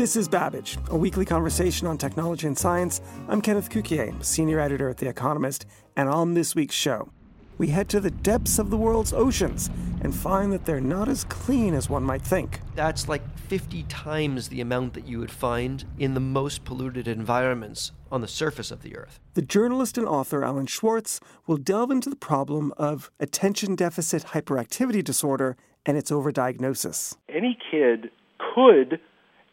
This is Babbage, a weekly conversation on technology and science. I'm Kenneth Cukier, senior editor at The Economist, and on this week's show, we head to the depths of the world's oceans and find that they're not as clean as one might think. That's like 50 times the amount that you would find in the most polluted environments on the surface of the Earth. The journalist and author Alan Schwartz will delve into the problem of attention deficit hyperactivity disorder and its overdiagnosis. Any kid could,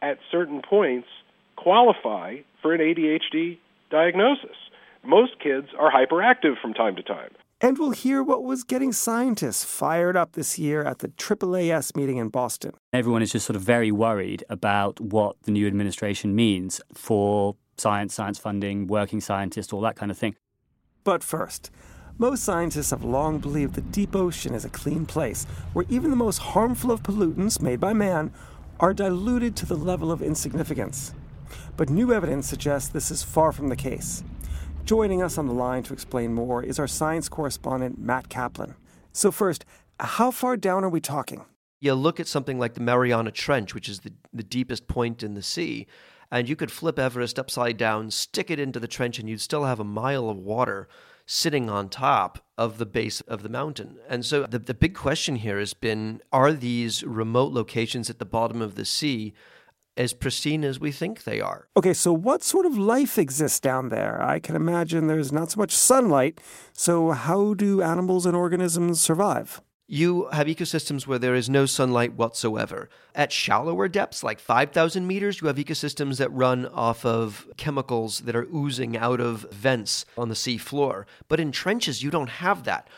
at certain points, qualify for an ADHD diagnosis. Most kids are hyperactive from time to time. And we'll hear what was getting scientists fired up this year at the AAAS meeting in Boston. Everyone is just sort of very worried about what the new administration means for science, science funding, working scientists, all that kind of thing. But first, most scientists have long believed the deep ocean is a clean place where even the most harmful of pollutants made by man are diluted to the level of insignificance. But new evidence suggests this is far from the case. Joining us on the line to explain more is our science correspondent, Matt Kaplan. So, first, how far down are we talking? You look at something like the Mariana Trench, which is the, the deepest point in the sea, and you could flip Everest upside down, stick it into the trench, and you'd still have a mile of water sitting on top of the base of the mountain. And so the, the big question here has been are these remote locations at the bottom of the sea as pristine as we think they are? Okay, so what sort of life exists down there? I can imagine there's not so much sunlight. So, how do animals and organisms survive? You have ecosystems where there is no sunlight whatsoever. At shallower depths, like 5,000 meters, you have ecosystems that run off of chemicals that are oozing out of vents on the sea floor. But in trenches, you don't have that.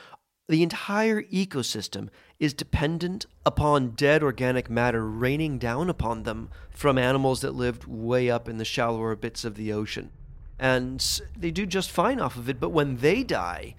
The entire ecosystem is dependent upon dead organic matter raining down upon them from animals that lived way up in the shallower bits of the ocean. And they do just fine off of it, but when they die,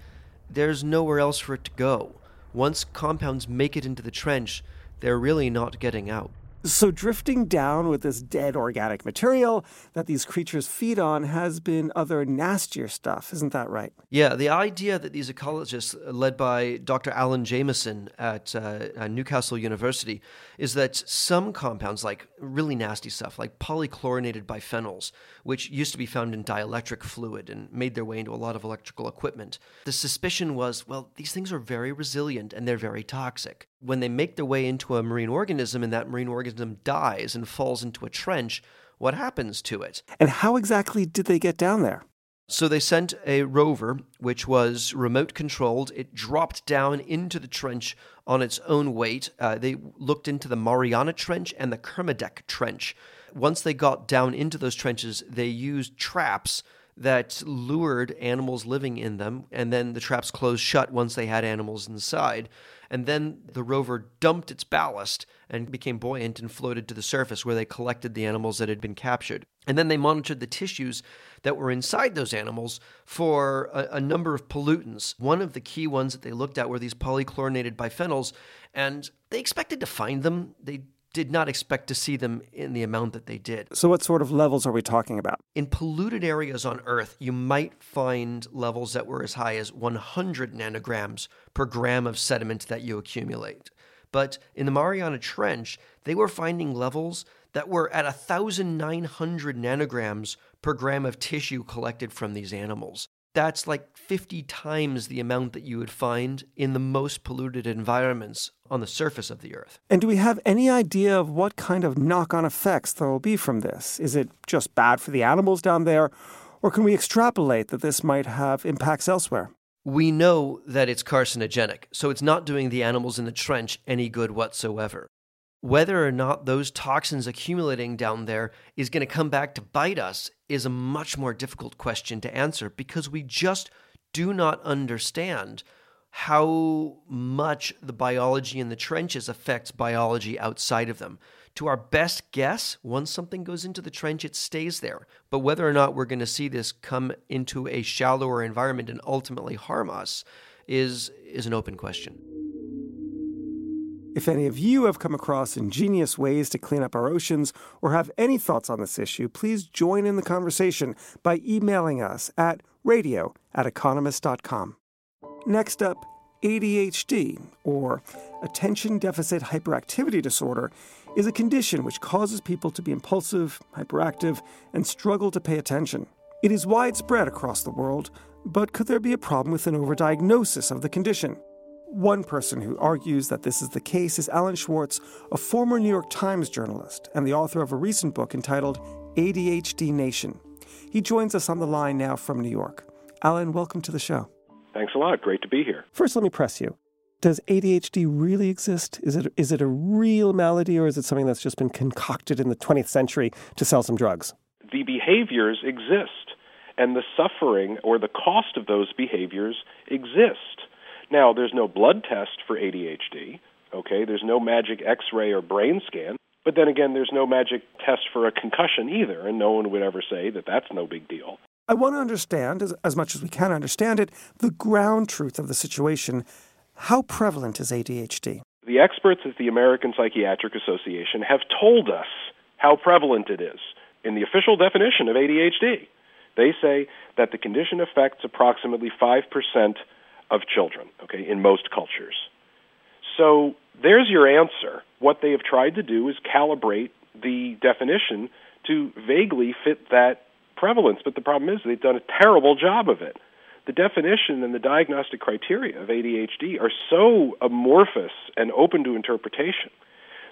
there's nowhere else for it to go. Once compounds make it into the trench, they're really not getting out. So, drifting down with this dead organic material that these creatures feed on has been other nastier stuff, isn't that right? Yeah, the idea that these ecologists, led by Dr. Alan Jamieson at uh, Newcastle University, is that some compounds, like really nasty stuff, like polychlorinated biphenyls, which used to be found in dielectric fluid and made their way into a lot of electrical equipment, the suspicion was well, these things are very resilient and they're very toxic. When they make their way into a marine organism and that marine organism dies and falls into a trench, what happens to it? And how exactly did they get down there? So they sent a rover, which was remote controlled. It dropped down into the trench on its own weight. Uh, they looked into the Mariana Trench and the Kermadec Trench. Once they got down into those trenches, they used traps that lured animals living in them, and then the traps closed shut once they had animals inside. And then the rover dumped its ballast and became buoyant and floated to the surface where they collected the animals that had been captured. And then they monitored the tissues that were inside those animals for a, a, number of pollutants. One of the key ones that they looked at were these polychlorinated biphenyls, and they expected to find them. They did not expect to see them in the amount that they did. So, what sort of levels are we talking about? In polluted areas on Earth, you might find levels that were as high as 100 nanograms per gram of sediment that you accumulate. But in the Mariana Trench, they were finding levels that were at 1,900 nanograms per gram of tissue collected from these animals. That's like 50 times the amount that you would find in the most polluted environments on the surface of the Earth. And do we have any idea of what kind of knock on effects there will be from this? Is it just bad for the animals down there, or can we extrapolate that this might have impacts elsewhere? We know that it's carcinogenic, so it's not doing the animals in the trench any good whatsoever whether or not those toxins accumulating down there is going to come back to bite us is a much more difficult question to answer because we just do not understand how much the biology in the trenches affects biology outside of them. To our best guess, once something goes into the trench, it stays there. But whether or not we're going to see this come into a shallower environment and ultimately harm us is, is an open question. If any of you have come across ingenious ways to clean up our oceans or have any thoughts on this issue, please join in the conversation by emailing us at radio at economist.com. Next up, ADHD, or Attention Deficit Hyperactivity Disorder, is a condition which causes people to be impulsive, hyperactive, and struggle to pay attention. It is widespread across the world, but could there be a problem with an overdiagnosis of the condition? One person who argues that this is the case is Alan Schwartz, a former New York Times journalist and the author of a recent book entitled ADHD Nation. He joins us on the line now from New York. Alan, welcome to the show. Thanks a lot. Great to be here. First, let me press you. Does ADHD really exist? Is it, is it a real malady or is it something that's just been concocted in the 20th century to sell some drugs? The behaviors exist, and the suffering or the cost of those behaviors exist. Now, there's no blood test for ADHD, okay? There's no magic x ray or brain scan. But then again, there's no magic test for a concussion either, and no one would ever say that that's no big deal. I want to understand, as, as much as we can understand it, the ground truth of the situation. How prevalent is ADHD? The experts at the American Psychiatric Association have told us how prevalent it is in the official definition of ADHD. They say that the condition affects approximately 5% of children, okay, in most cultures. So there's your answer. What they have tried to do is calibrate the definition to vaguely fit that prevalence, but the problem is they've done a terrible job of it. The definition and the diagnostic criteria of ADHD are so amorphous and open to interpretation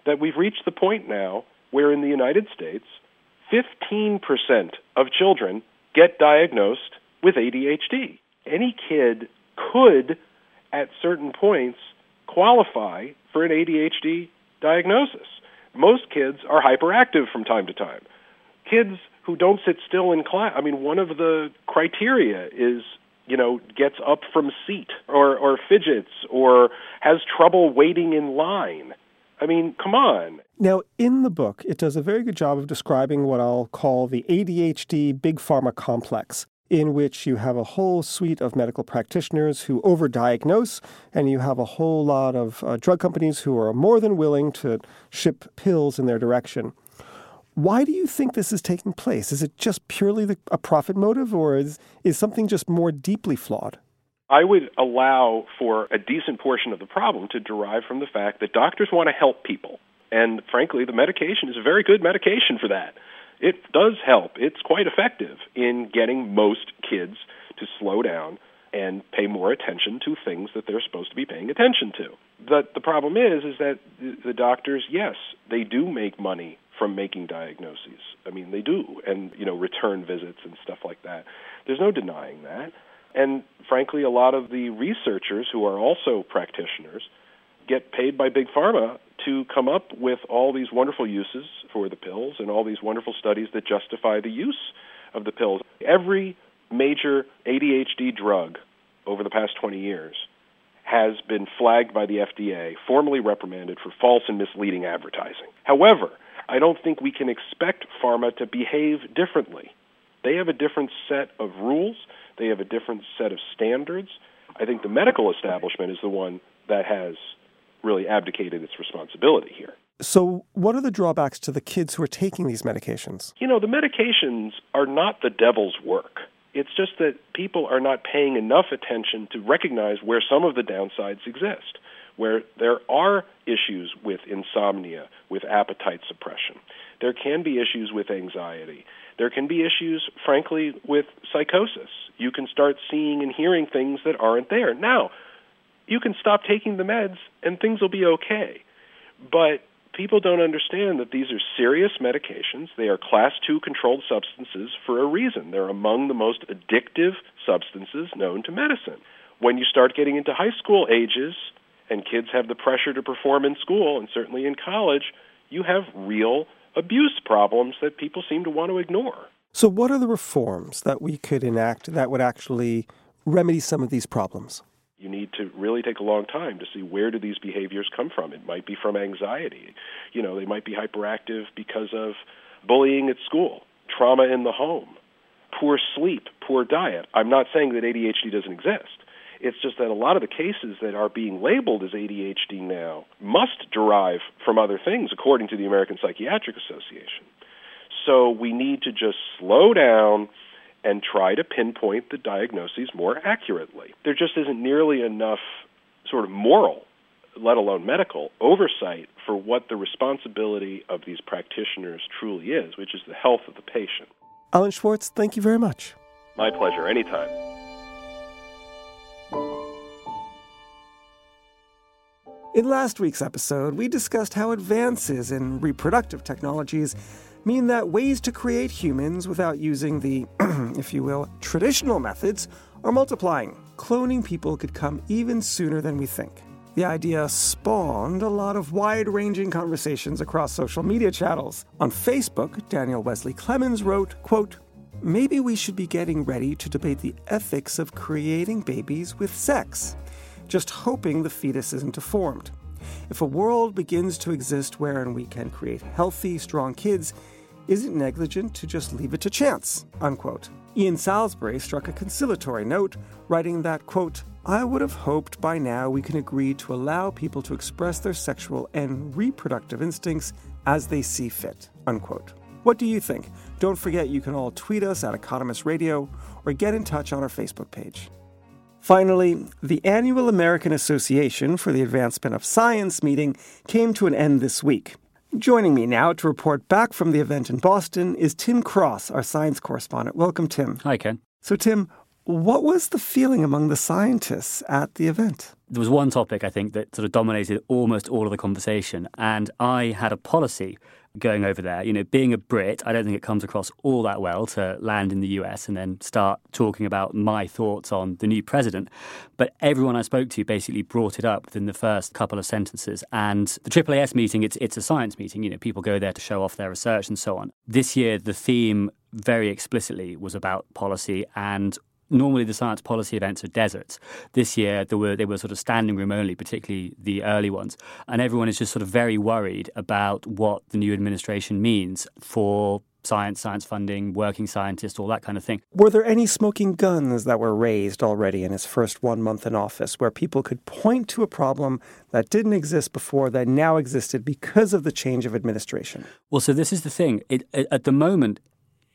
that we've reached the point now where in the United States, 15% of children get diagnosed with ADHD. Any kid could, at certain points, qualify for an ADHD diagnosis. Most kids are hyperactive from time to time. Kids who don't sit still in class, I mean, one of the criteria is you know, gets up from seat or, or fidgets or has trouble waiting in line. I mean, come on. Now, in the book, it does a very good job of describing what I'll call the ADHD big pharma complex in which you have a whole suite of medical practitioners who overdiagnose, and you have a whole lot of uh, drug companies who are more than willing to ship pills in their direction. Why do you think this is taking place? Is it just purely the, a profit motive, or is, is something just more deeply flawed? I would allow for a decent portion of the problem to derive from the fact that doctors want to help people. And frankly, the medication is a very good medication for that it does help. It's quite effective in getting most kids to slow down and pay more attention to things that they're supposed to be paying attention to. But the problem is is that the doctors, yes, they do make money from making diagnoses. I mean, they do and you know, return visits and stuff like that. There's no denying that. And frankly, a lot of the researchers who are also practitioners get paid by big pharma to come up with all these wonderful uses for the pills and all these wonderful studies that justify the use of the pills. Every major ADHD drug over the past 20 years has been flagged by the FDA, formally reprimanded for false and misleading advertising. However, I don't think we can expect pharma to behave differently. They have a different set of rules, they have a different set of standards. I think the medical establishment is the one that has really abdicated its responsibility here. So, what are the drawbacks to the kids who are taking these medications? You know, the medications are not the devil's work. It's just that people are not paying enough attention to recognize where some of the downsides exist, where there are issues with insomnia, with appetite suppression. There can be issues with anxiety. There can be issues, frankly, with psychosis. You can start seeing and hearing things that aren't there. Now, you can stop taking the meds and things will be okay. But people don't understand that these are serious medications. They are class 2 controlled substances for a reason. They're among the most addictive substances known to medicine. When you start getting into high school ages and kids have the pressure to perform in school and certainly in college, you have real abuse problems that people seem to want to ignore. So, what are the reforms that we could enact that would actually remedy some of these problems? You need to really take a long time to see where do these behaviors come from. It might be from anxiety. You know, they might be hyperactive because of bullying at school, trauma in the home, poor sleep, poor diet. I'm not saying that ADHD doesn't exist. It's just that a lot of the cases that are being labeled as ADHD now must derive from other things, according to the American Psychiatric Association. So we need to just slow down and try to pinpoint the diagnoses more accurately. There just isn't nearly enough sort of moral, let alone medical, oversight for what the responsibility of these practitioners truly is, which is the health of the patient. Alan Schwartz, thank you very much. My pleasure, anytime. In last week's episode, we discussed how advances in reproductive technologies mean that ways to create humans without using the, if you will, traditional methods are multiplying. Cloning people could come even sooner than we think. The idea spawned a lot of wide ranging conversations across social media channels. On Facebook, Daniel Wesley Clemens wrote, quote, Maybe we should be getting ready to debate the ethics of creating babies with sex, just hoping the fetus isn't deformed. If a world begins to exist wherein we can create healthy, strong kids, is it negligent to just leave it to chance? Unquote. Ian Salisbury struck a conciliatory note, writing that, quote, I would have hoped by now we can agree to allow people to express their sexual and reproductive instincts as they see fit. Unquote. What do you think? Don't forget you can all tweet us at Economist Radio or get in touch on our Facebook page. Finally, the annual American Association for the Advancement of Science meeting came to an end this week. Joining me now to report back from the event in Boston is Tim Cross, our science correspondent. Welcome, Tim. Hi, Ken. So, Tim, what was the feeling among the scientists at the event? There was one topic, I think, that sort of dominated almost all of the conversation, and I had a policy going over there. You know, being a Brit, I don't think it comes across all that well to land in the US and then start talking about my thoughts on the new president. But everyone I spoke to basically brought it up within the first couple of sentences. And the AAAS meeting, it's, it's a science meeting. You know, people go there to show off their research and so on. This year, the theme very explicitly was about policy and normally the science policy events are deserts. This year there were they were sort of standing room only, particularly the early ones, and everyone is just sort of very worried about what the new administration means for science, science funding, working scientists, all that kind of thing. Were there any smoking guns that were raised already in his first one month in office where people could point to a problem that didn't exist before that now existed because of the change of administration? Well, so this is the thing. It, at the moment,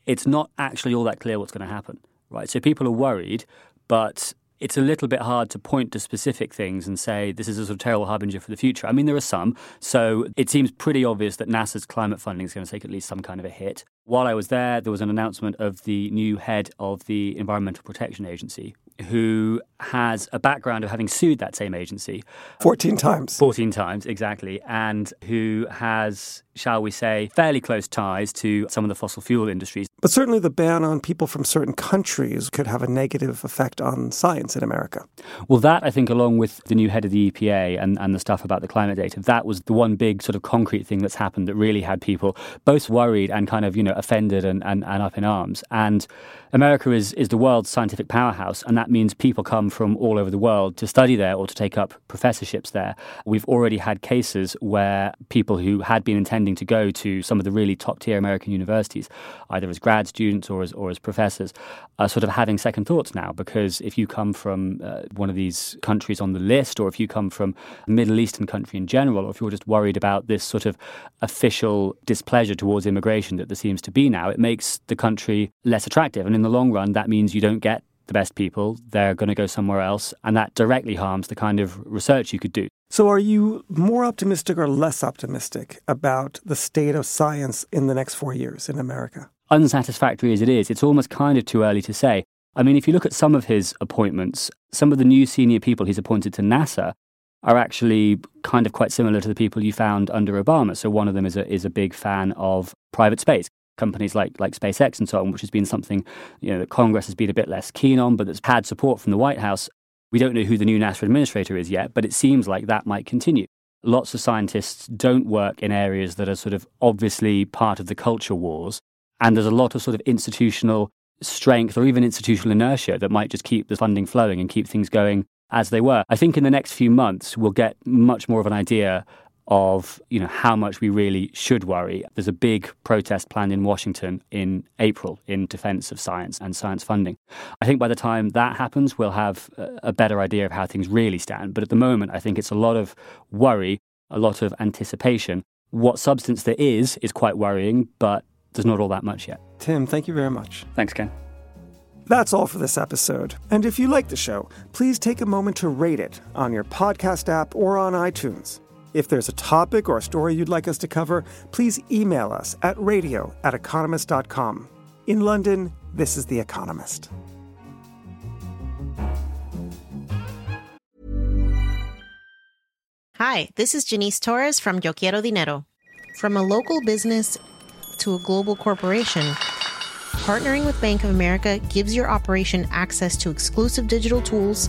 it's not actually all that clear what's going to happen right? So people are worried, but it's a little bit hard to point to specific things and say this is a sort of terrible harbinger for the future. I mean, there are some. So it seems pretty obvious that NASA's climate funding is going to take at least some kind of a hit. While I was there, there was an announcement of the new head of the Environmental Protection Agency, who has a background of having sued that same agency 14 times. 14 times, exactly. And who has, shall we say, fairly close ties to some of the fossil fuel industries. But certainly the ban on people from certain countries could have a negative effect on science in America. Well, that, I think, along with the new head of the EPA and, and the stuff about the climate data, that was the one big sort of concrete thing that's happened that really had people both worried and kind of, you know, offended and, and, and up in arms. And America is, is the world's scientific powerhouse, and that means people come from all over the world to study there or to take up professorships there. We've already had cases where people who had been intending to go to some of the really top tier American universities, either as grad students or as, or as professors, are sort of having second thoughts now because if you come from uh, one of these countries on the list, or if you come from a Middle Eastern country in general, or if you're just worried about this sort of official displeasure towards immigration that there seems to be now, it makes the country less attractive. And in the long run, that means you don't get the best people. They're going to go somewhere else. And that directly harms the kind of research you could do. So, are you more optimistic or less optimistic about the state of science in the next four years in America? Unsatisfactory as it is, it's almost kind of too early to say. I mean, if you look at some of his appointments, some of the new senior people he's appointed to NASA are actually kind of quite similar to the people you found under Obama. So, one of them is a, is a big fan of private space companies like like SpaceX and so on, which has been something you know that Congress has been a bit less keen on, but that's had support from the White House. We don't know who the new NASA administrator is yet, but it seems like that might continue. Lots of scientists don't work in areas that are sort of obviously part of the culture wars, and there's a lot of sort of institutional strength or even institutional inertia that might just keep the funding flowing and keep things going as they were. I think in the next few months, we'll get much more of an idea of you know how much we really should worry. There's a big protest planned in Washington in April in defense of science and science funding. I think by the time that happens, we'll have a better idea of how things really stand. But at the moment, I think it's a lot of worry, a lot of anticipation. What substance there is is quite worrying, but there's not all that much yet. Tim, thank you very much. Thanks, Ken. That's all for this episode. And if you like the show, please take a moment to rate it on your podcast app or on iTunes. If there's a topic or a story you'd like us to cover, please email us at radio at economist.com. In London, this is The Economist. Hi, this is Janice Torres from Yo Quiero Dinero. From a local business to a global corporation, partnering with Bank of America gives your operation access to exclusive digital tools,